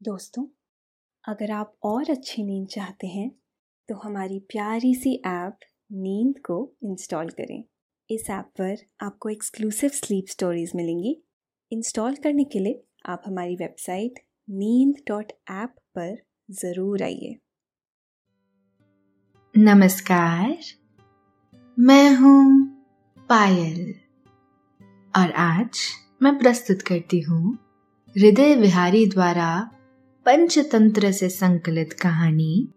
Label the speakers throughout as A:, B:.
A: दोस्तों, अगर आप और अच्छी नींद चाहते हैं तो हमारी प्यारी सी ऐप नींद को इंस्टॉल करें। इस ऐप पर आपको एक्सक्लूसिव स्लीप स्टोरीज मिलेंगी। इंस्टॉल करने के लिए आप हमारी वेबसाइट नींद डॉट ऐप पर ज़रूर आइए।
B: नमस्कार, मैं हूँ पायल और आज मैं प्रस्तुत करती हूँ हृदय विहारी द्वारा पंचतंत्र से संकलित कहानी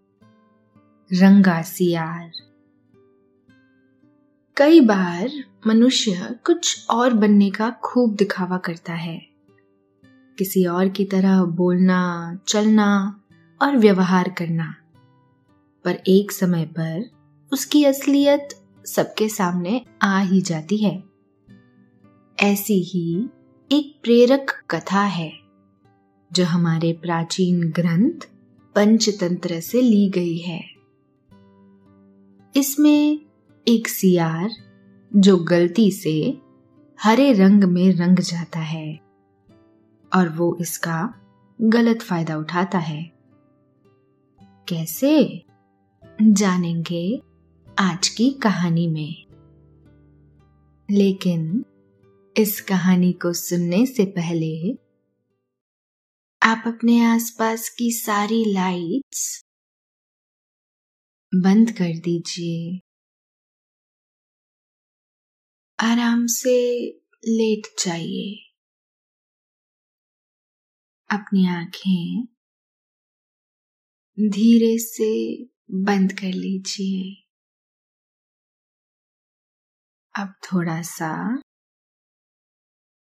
B: रंगा सियार कई बार मनुष्य कुछ और बनने का खूब दिखावा करता है। किसी और की तरह बोलना, चलना और व्यवहार करना। पर एक समय पर उसकी असलियत सबके सामने आ ही जाती है। ऐसी ही एक प्रेरक कथा है। जो हमारे प्राचीन ग्रंथ पंचतंत्र से ली गई है। इसमें एक सियार जो गलती से हरे रंग में रंग जाता है और वो इसका गलत फ़ायदा उठाता है। कैसे? जानेंगे आज की कहानी में। लेकिन इस कहानी को सुनने से पहले आप अपने आसपास की सारी लाइट्स बंद कर दीजिए। आराम से लेट जाइए। अपनी आँखें धीरे से बंद कर लीजिए। अब थोड़ा सा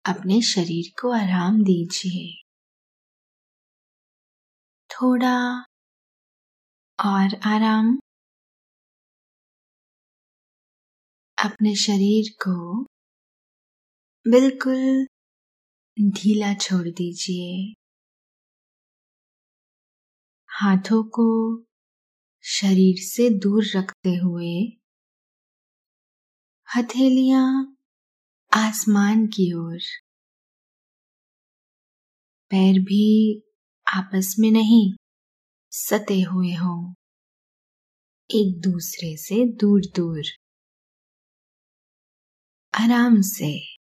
B: अपने शरीर को आराम दीजिए। थोड़ा और आराम अपने शरीर को बिल्कुल ढीला छोड़ दीजिए। हाथों को शरीर से दूर रखते हुए हथेलियाँ आसमान की ओर, पैर भी आपस में नहीं, सते हुए हो। एक दूसरे से दूर दूर। आराम से।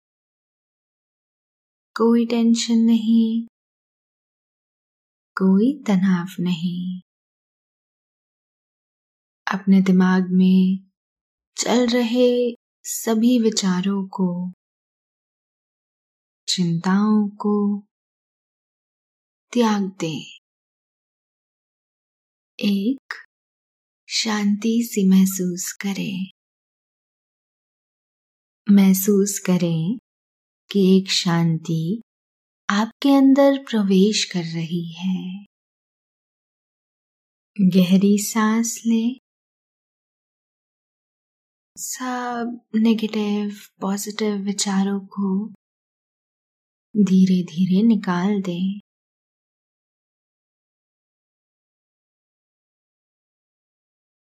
B: कोई टेंशन नहीं। कोई तनाव नहीं। अपने दिमाग में चल रहे सभी विचारों को, चिंताओं को त्याग दे एक, शांति सी महसूस करें. महसूस करें कि एक शांति आपके अंदर प्रवेश कर रही है। गहरी सांस लें। सब नेगेटिव पॉजिटिव विचारों को धीरे धीरे निकाल दें।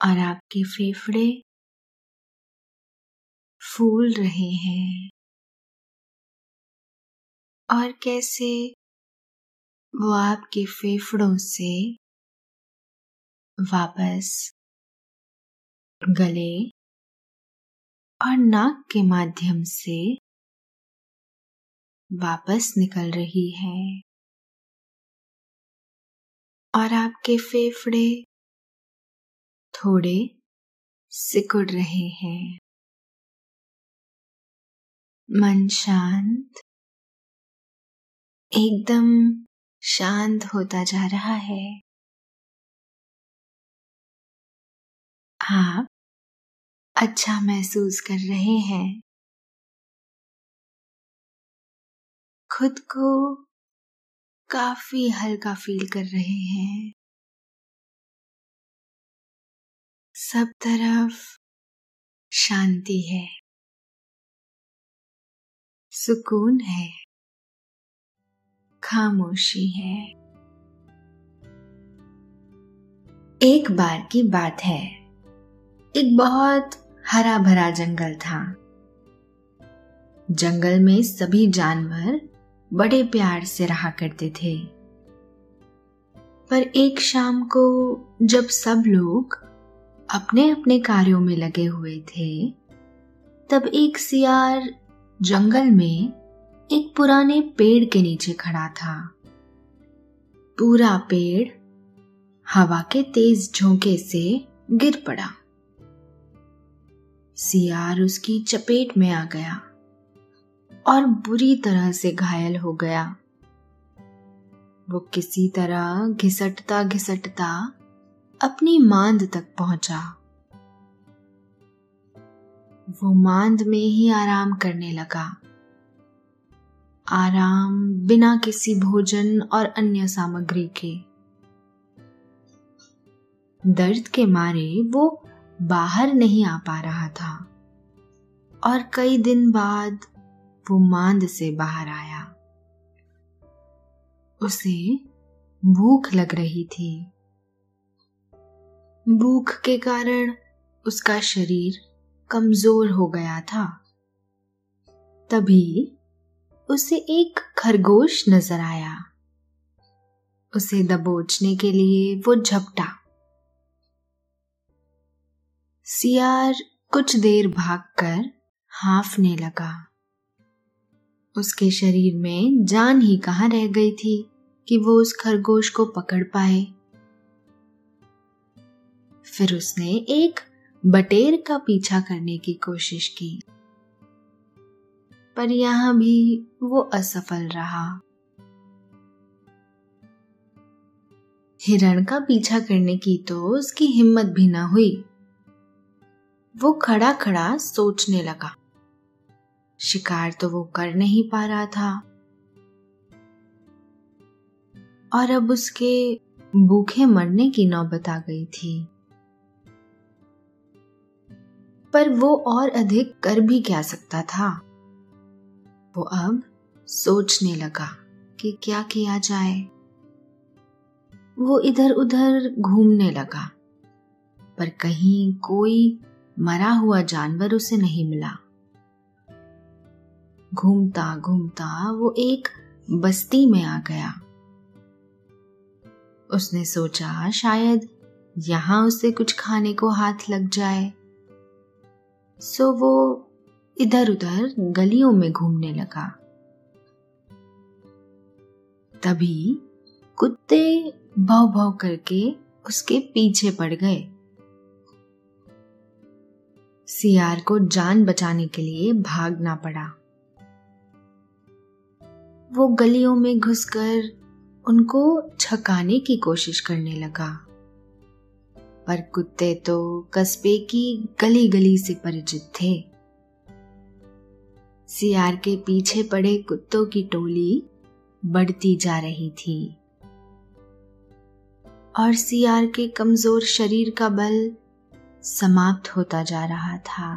B: और आपके फेफड़े फूल रहे हैं। और कैसे वो आपके फेफड़ों से वापस गले और नाक के माध्यम से वापस निकल रही है। और आपके फेफड़े थोड़े सिकुड़ रहे हैं। मन शांत। एकदम शांत होता जा रहा है। आप अच्छा महसूस कर रहे हैं। खुद को काफ़ी हल्का फील कर रहे हैं। सब तरफ़ शांति है। सुकून है। खामोशी है। एक बार की बात है। एक बहुत हरा भरा जंगल था। जंगल में सभी जानवर बड़े प्यार से रहा करते थे। पर एक शाम को जब सब लोग अपने अपने कार्यों में लगे हुए थे, तब एक सियार जंगल में एक पुराने पेड़ के नीचे खड़ा था। पूरा पेड़ हवा के तेज झोंके से गिर पड़ा। सियार उसकी चपेट में आ गया और बुरी तरह से घायल हो गया। वो किसी तरह घिसटता घिसटता अपनी मांद तक पहुँचा। वो मांद में ही आराम करने लगा। आराम बिना किसी भोजन और अन्य सामग्री के। दर्द के मारे वो बाहर नहीं आ पा रहा था। और कई दिन बाद वो मांद से बाहर आया। उसे भूख लग रही थी। भूख के कारण उसका शरीर कमज़ोर हो गया था। तभी उसे एक खरगोश नज़र आया। उसे दबोचने के लिए वो झपटा। सियार कुछ देर भागकर हाफने लगा। उसके शरीर में जान ही कहाँ रह गई थी कि वो उस खरगोश को पकड़ पाए। फिर उसने एक बटेर का पीछा करने की कोशिश की। पर यहाँ भी वो असफल रहा। हिरण का पीछा करने की तो उसकी हिम्मत भी ना हुई। वो खड़ा खड़ा सोचने लगा। शिकार तो वो कर नहीं पा रहा था। और अब उसके भूखे मरने की नौबत आ गई थी। पर वो और अधिक कर भी क्या सकता था? वो अब सोचने लगा कि क्या किया जाए। वो इधर उधर घूमने लगा, पर कहीं कोई मरा हुआ जानवर उसे नहीं मिला। घूमता घूमता वो एक बस्ती में आ गया। उसने सोचा शायद यहाँ उसे कुछ खाने को हाथ लग जाए। सो वो इधर उधर गलियों में घूमने लगा। तभी कुत्ते भौ भौ करके उसके पीछे पड़ गए। सियार को जान बचाने के लिए भागना पड़ा। वो गलियों में घुसकर उनको छकाने की कोशिश करने लगा। पर कुत्ते तो कस्बे की गली गली से परिचित थे। सियार के पीछे पड़े कुत्तों की टोली बढ़ती जा रही थी। और सियार के कमज़ोर शरीर का बल समाप्त होता जा रहा था।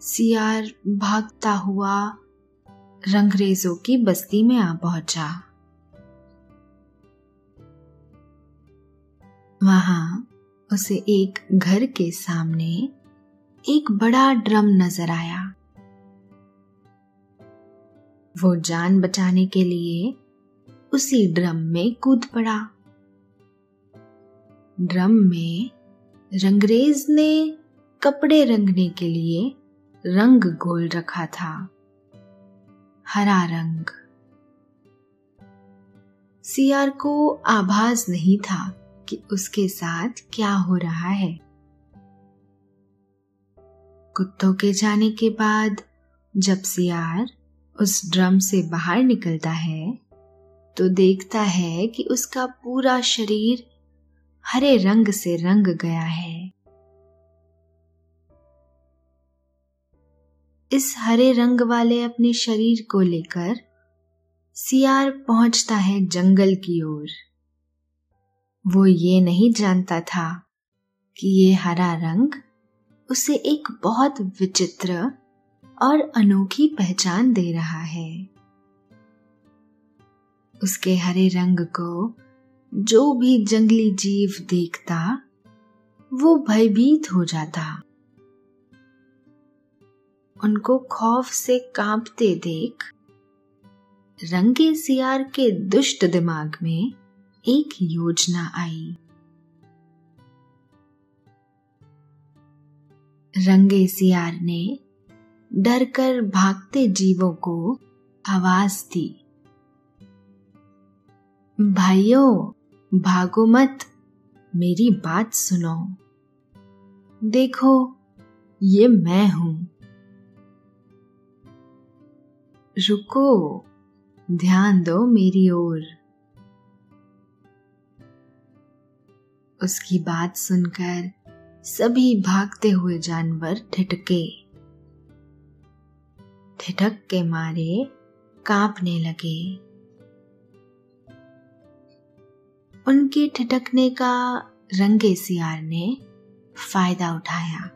B: सियार भागता हुआ रंगरेजों की बस्ती में आ पहुँचा। वहाँ उसे एक घर के सामने एक बड़ा ड्रम नज़र आया। वो जान बचाने के लिए उसी ड्रम में कूद पड़ा। ड्रम में रंगरेज ने कपड़े रंगने के लिए रंग गोल रखा था। हरा रंग। सियार को आभास नहीं था। कि उसके साथ क्या हो रहा है। कुत्तों के जाने के बाद जब सियार उस ड्रम से बाहर निकलता है तो देखता है कि उसका पूरा शरीर हरे रंग से रंग गया है। इस हरे रंग वाले अपने शरीर को लेकर सियार पहुँचता है जंगल की ओर। वो ये नहीं जानता था कि ये हरा रंग उसे एक बहुत विचित्र और अनोखी पहचान दे रहा है। उसके हरे रंग को जो भी जंगली जीव देखता, वो भयभीत हो जाता। उनको खौफ से कांपते देख, रंगे सियार के दुष्ट दिमाग में एक योजना आई। रंगे सियार ने डरकर भागते जीवों को आवाज़ दी। भाइयों, भागो मत, मेरी बात सुनो। देखो, ये मैं हूँ। रुको, ध्यान दो मेरी ओर। उसकी बात सुनकर सभी भागते हुए जानवर ठिठके। ठिठक के मारे कांपने लगे। उनके ठिठकने का रंगे सियार ने फ़ायदा उठाया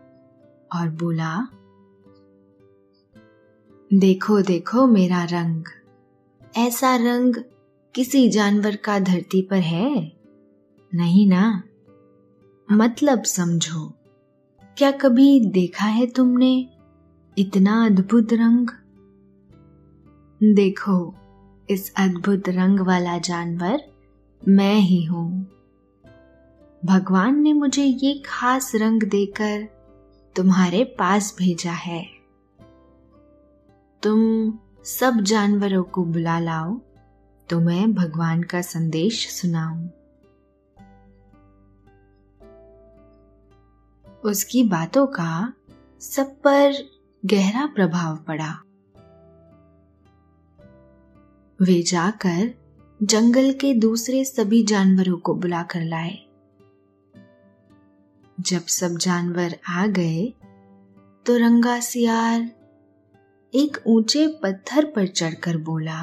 B: और बोला, देखो देखो मेरा रंग। ऐसा रंग किसी जानवर का धरती पर है? नहीं ना? मतलब समझो। क्या कभी देखा है तुमने इतना अद्भुत रंग? देखो, इस अद्भुत रंग वाला जानवर मैं ही हूँ। भगवान ने मुझे ये खास रंग देकर तुम्हारे पास भेजा है। तुम सब जानवरों को बुला लाओ तो मैं भगवान का संदेश सुनाऊं। उसकी बातों का सब पर गहरा प्रभाव पड़ा। वे जाकर जंगल के दूसरे सभी जानवरों को बुलाकर लाए। जब सब जानवर आ गए तो रंगा सियार एक ऊँचे पत्थर पर चढ़कर बोला,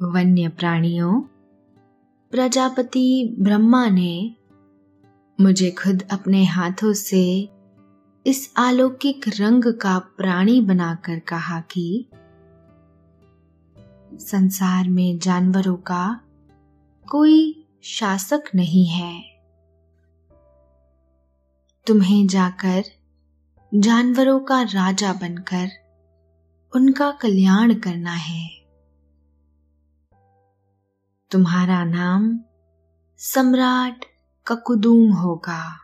B: वन्य प्राणियों, प्रजापति ब्रह्मा ने मुझे खुद अपने हाथों से इस अलौकिक रंग का प्राणी बनाकर कहा कि संसार में जानवरों का कोई शासक नहीं है। तुम्हें जाकर जानवरों का राजा बनकर उनका कल्याण करना है। तुम्हारा नाम सम्राट ककुदूम होगा।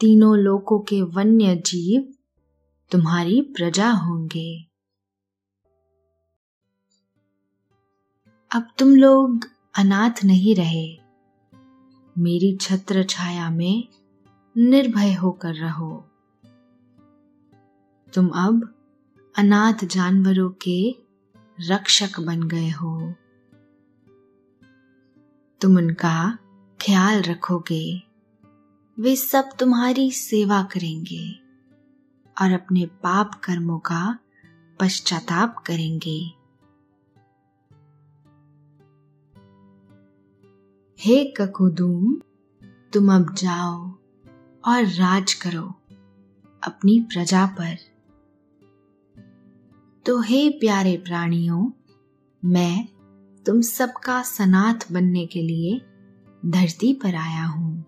B: तीनों लोकों के वन्य जीव तुम्हारी प्रजा होंगे। अब तुम लोग अनाथ नहीं रहे। मेरी छत्र छाया में निर्भय होकर रहो। तुम अब अनाथ जानवरों के रक्षक बन गए हो। तुम उनका ख्याल रखोगे। वे सब तुम्हारी सेवा करेंगे और अपने पाप कर्मों का पश्चाताप करेंगे। हे ककुदूम, तुम अब जाओ और राज करो अपनी प्रजा पर। तो हे प्यारे प्राणियों, मैं तुम सबका सनाथ बनने के लिए धरती पर आया हूँ।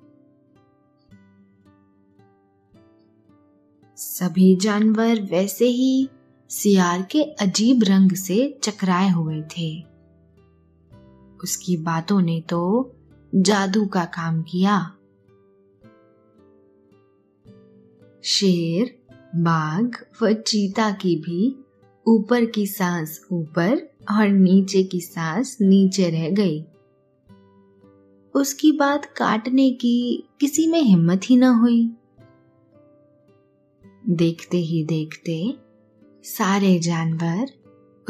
B: सभी जानवर वैसे ही सियार के अजीब रंग से चकराए हुए थे। उसकी बातों ने तो जादू का काम किया। शेर, बाघ व चीता की भी ऊपर की सांस ऊपर और नीचे की सांस नीचे रह गई। उसकी बात काटने की किसी में हिम्मत ही ना हुई। देखते ही देखते सारे जानवर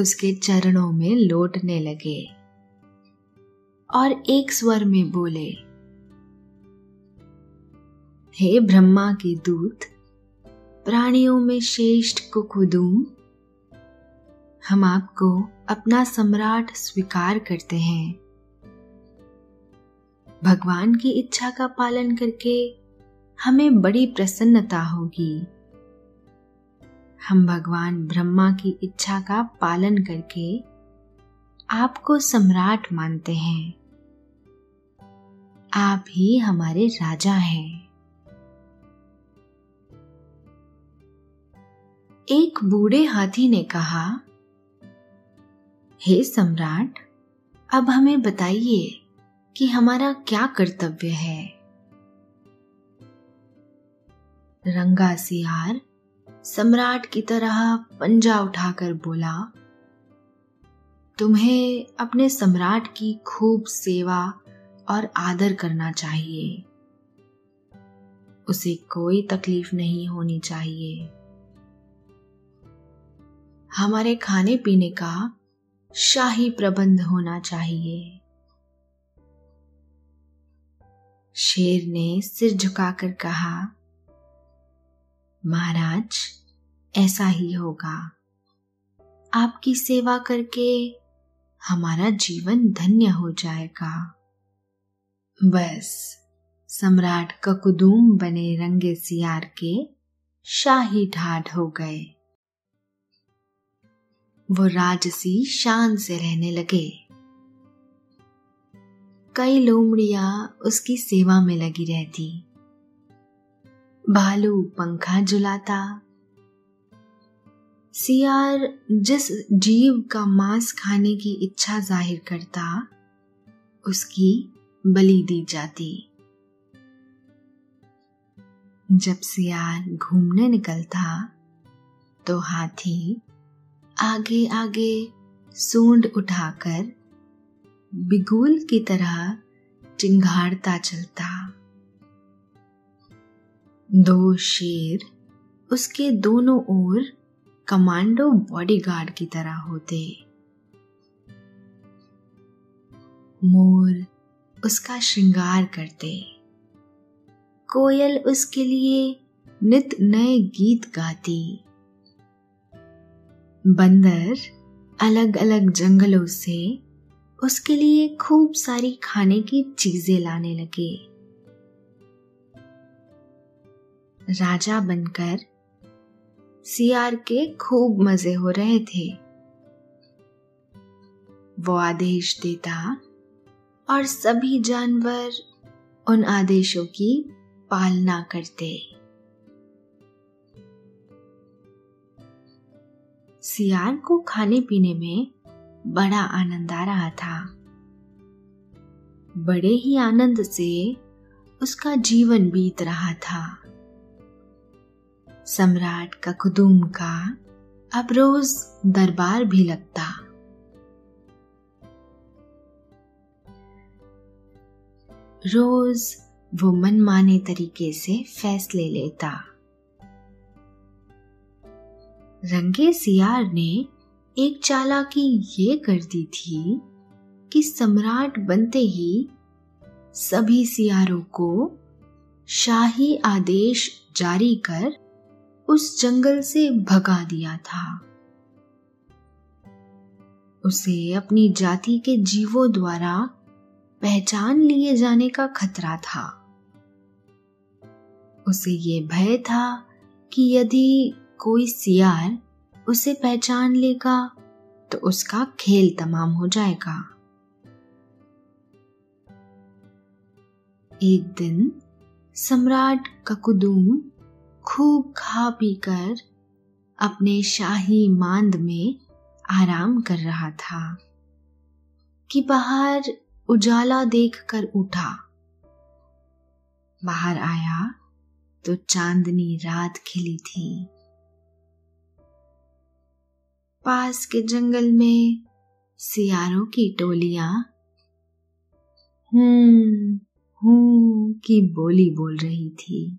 B: उसके चरणों में लौटने लगे और एक स्वर में बोले, हे ब्रह्मा की दूत, प्राणियों में श्रेष्ठ कुकुदूम हम आपको अपना सम्राट स्वीकार करते हैं। भगवान की इच्छा का पालन करके हमें बड़ी प्रसन्नता होगी। हम भगवान ब्रह्मा की इच्छा का पालन करके आपको सम्राट मानते हैं। आप ही हमारे राजा हैं। एक बूढ़े हाथी ने कहा हे सम्राट, अब हमें बताइए कि हमारा क्या कर्तव्य है। रंगा सियार सम्राट की तरह पंजा उठाकर बोला, तुम्हें अपने सम्राट की खूब सेवा और आदर करना चाहिए। उसे कोई तकलीफ़ नहीं होनी चाहिए। हमारे खाने पीने का शाही प्रबंध होना चाहिए। शेर ने सिर झुकाकर कहा, महाराज, ऐसा ही होगा। आपकी सेवा करके हमारा जीवन धन्य हो जाएगा। बस, सम्राट ककुदूम बने रंगे सियार के शाही ढाट हो गए। वो राजसी शान से रहने लगे। कई लोमड़िया उसकी सेवा में लगी रहती। भालू पंखा झुलाता। सियार जिस जीव का मांस खाने की इच्छा ज़ाहिर करता, उसकी बलि दी जाती। जब सियार घूमने निकलता तो हाथी आगे आगे सूंड उठाकर बिगुल की तरह चिंगाड़ता चलता। दो शेर उसके दोनों ओर कमांडो बॉडीगार्ड की तरह होते। मोर उसका श्रृंगार करते। कोयल उसके लिए नित नए गीत गाती। बंदर अलग अलग जंगलों से उसके लिए खूब सारी खाने की चीज़ें लाने लगे। राजा बनकर सियार के खूब मज़े हो रहे थे। वो आदेश देता और सभी जानवर उन आदेशों की पालना करते। सियार को खाने पीने में बड़ा आनंद आ रहा था। बड़े ही आनंद से उसका जीवन बीत रहा था। सम्राट का कुदुम का अब रोज दरबार भी लगता। रोज वो मनमाने तरीके से फैसले लेता। रंगे सियार ने एक चालाकी ये कर दी थी कि सम्राट बनते ही सभी सियारों को शाही आदेश जारी कर उस जंगल से भगा दिया था। उसे अपनी जाति के जीवों द्वारा पहचान लिए जाने का खतरा था। उसे ये भय था कि यदि कोई सियार उसे पहचान लेगा तो उसका खेल तमाम हो जाएगा। एक दिन सम्राट ककुदूम खूब खा पी कर अपने शाही मांद में आराम कर रहा था कि बाहर उजाला देखकर उठा। बाहर आया तो चांदनी रात खिली थी। पास के जंगल में सियारों की टोलियाँ। हूँ हूँ की बोली बोल रही थी।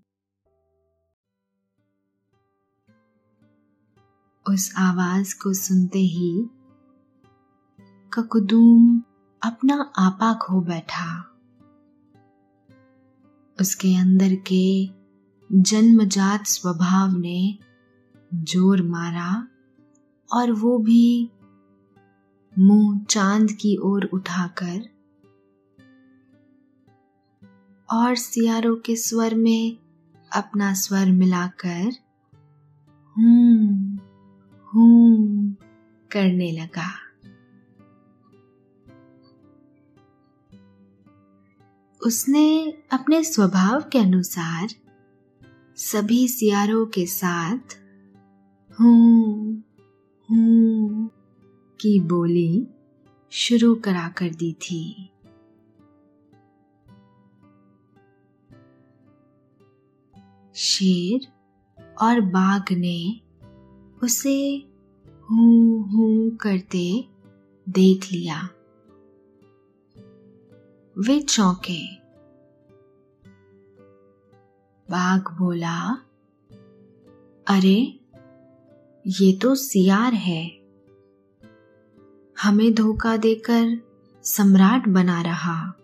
B: उस आवाज़ को सुनते ही ककुदूम अपना आपा खो बैठा। उसके अंदर के जन्मजात स्वभाव ने ज़ोर मारा। और वो भी मुँह चाँद की ओर उठाकर और सियारों के स्वर में अपना स्वर मिलाकर हूँ हूँ करने लगा। उसने अपने स्वभाव के अनुसार सभी सियारों के साथ हूँ हूँ की बोली शुरू करा कर दी थी। शेर और बाघ ने उसे हूँ हूँ करते देख लिया। वे चौंके। बाघ बोला, अरे ये तो सियार है। हमें धोखा देकर सम्राट बना रहा।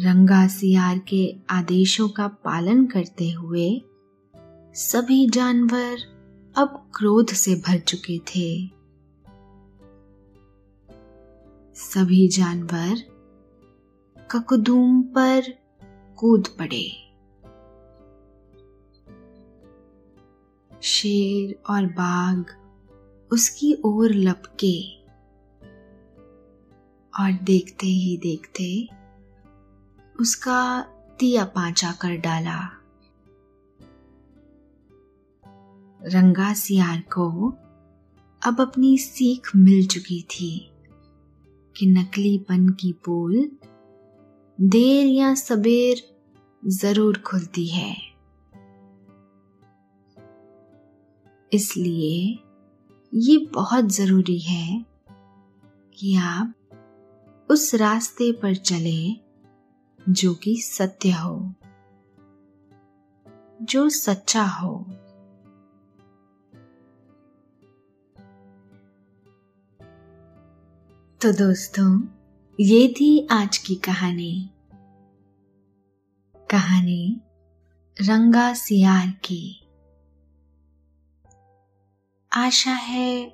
B: रंगा सियार के आदेशों का पालन करते हुए सभी जानवर अब क्रोध से भर चुके थे। सभी जानवर ककुदूम पर कूद पड़े। शेर और बाघ उसकी ओर लपके और देखते ही देखते उसका तिया पांचा कर डाला। रंगा सियार को अब अपनी सीख मिल चुकी थी कि नकलीपन की पोल देर या सबेर ज़रूर खुलती है। इसलिए ये बहुत ज़रूरी है कि आप उस रास्ते पर चले जो कि सत्य हो, जो सच्चा हो। तो दोस्तों, ये थी आज की कहानी। कहानी रंगा सियार की। आशा है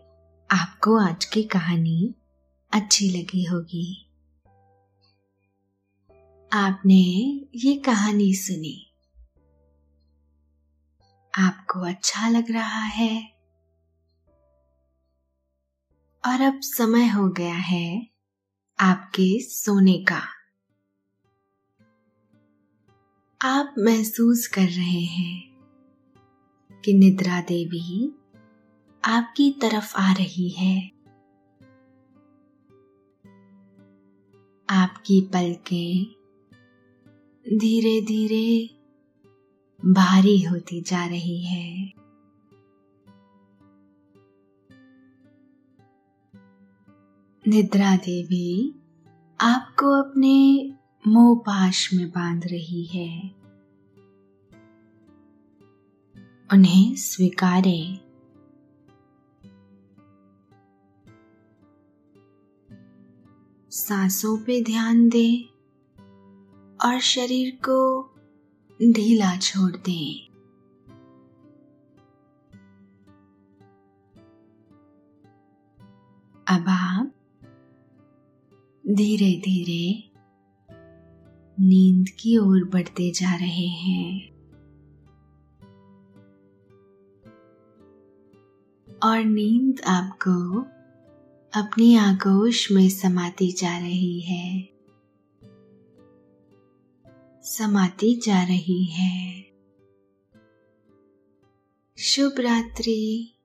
B: आपको आज की कहानी अच्छी लगी होगी। आपने ये कहानी सुनी। आपको अच्छा लग रहा है। और अब समय हो गया है आपके सोने का। आप महसूस कर रहे हैं कि निद्रा देवी आपकी तरफ़ आ रही है। आपकी पलकें धीरे धीरे भारी होती जा रही है। निद्रा देवी आपको अपने मोहपाश में बाँध रही है। उन्हें स्वीकारें। सांसों पे ध्यान दें और शरीर को ढीला छोड़ दें। अब आप धीरे धीरे नींद की ओर बढ़ते जा रहे हैं। और नींद आपको अपनी आगोश में समाती जा रही है। समाती जा रही है। शुभ रात्रि।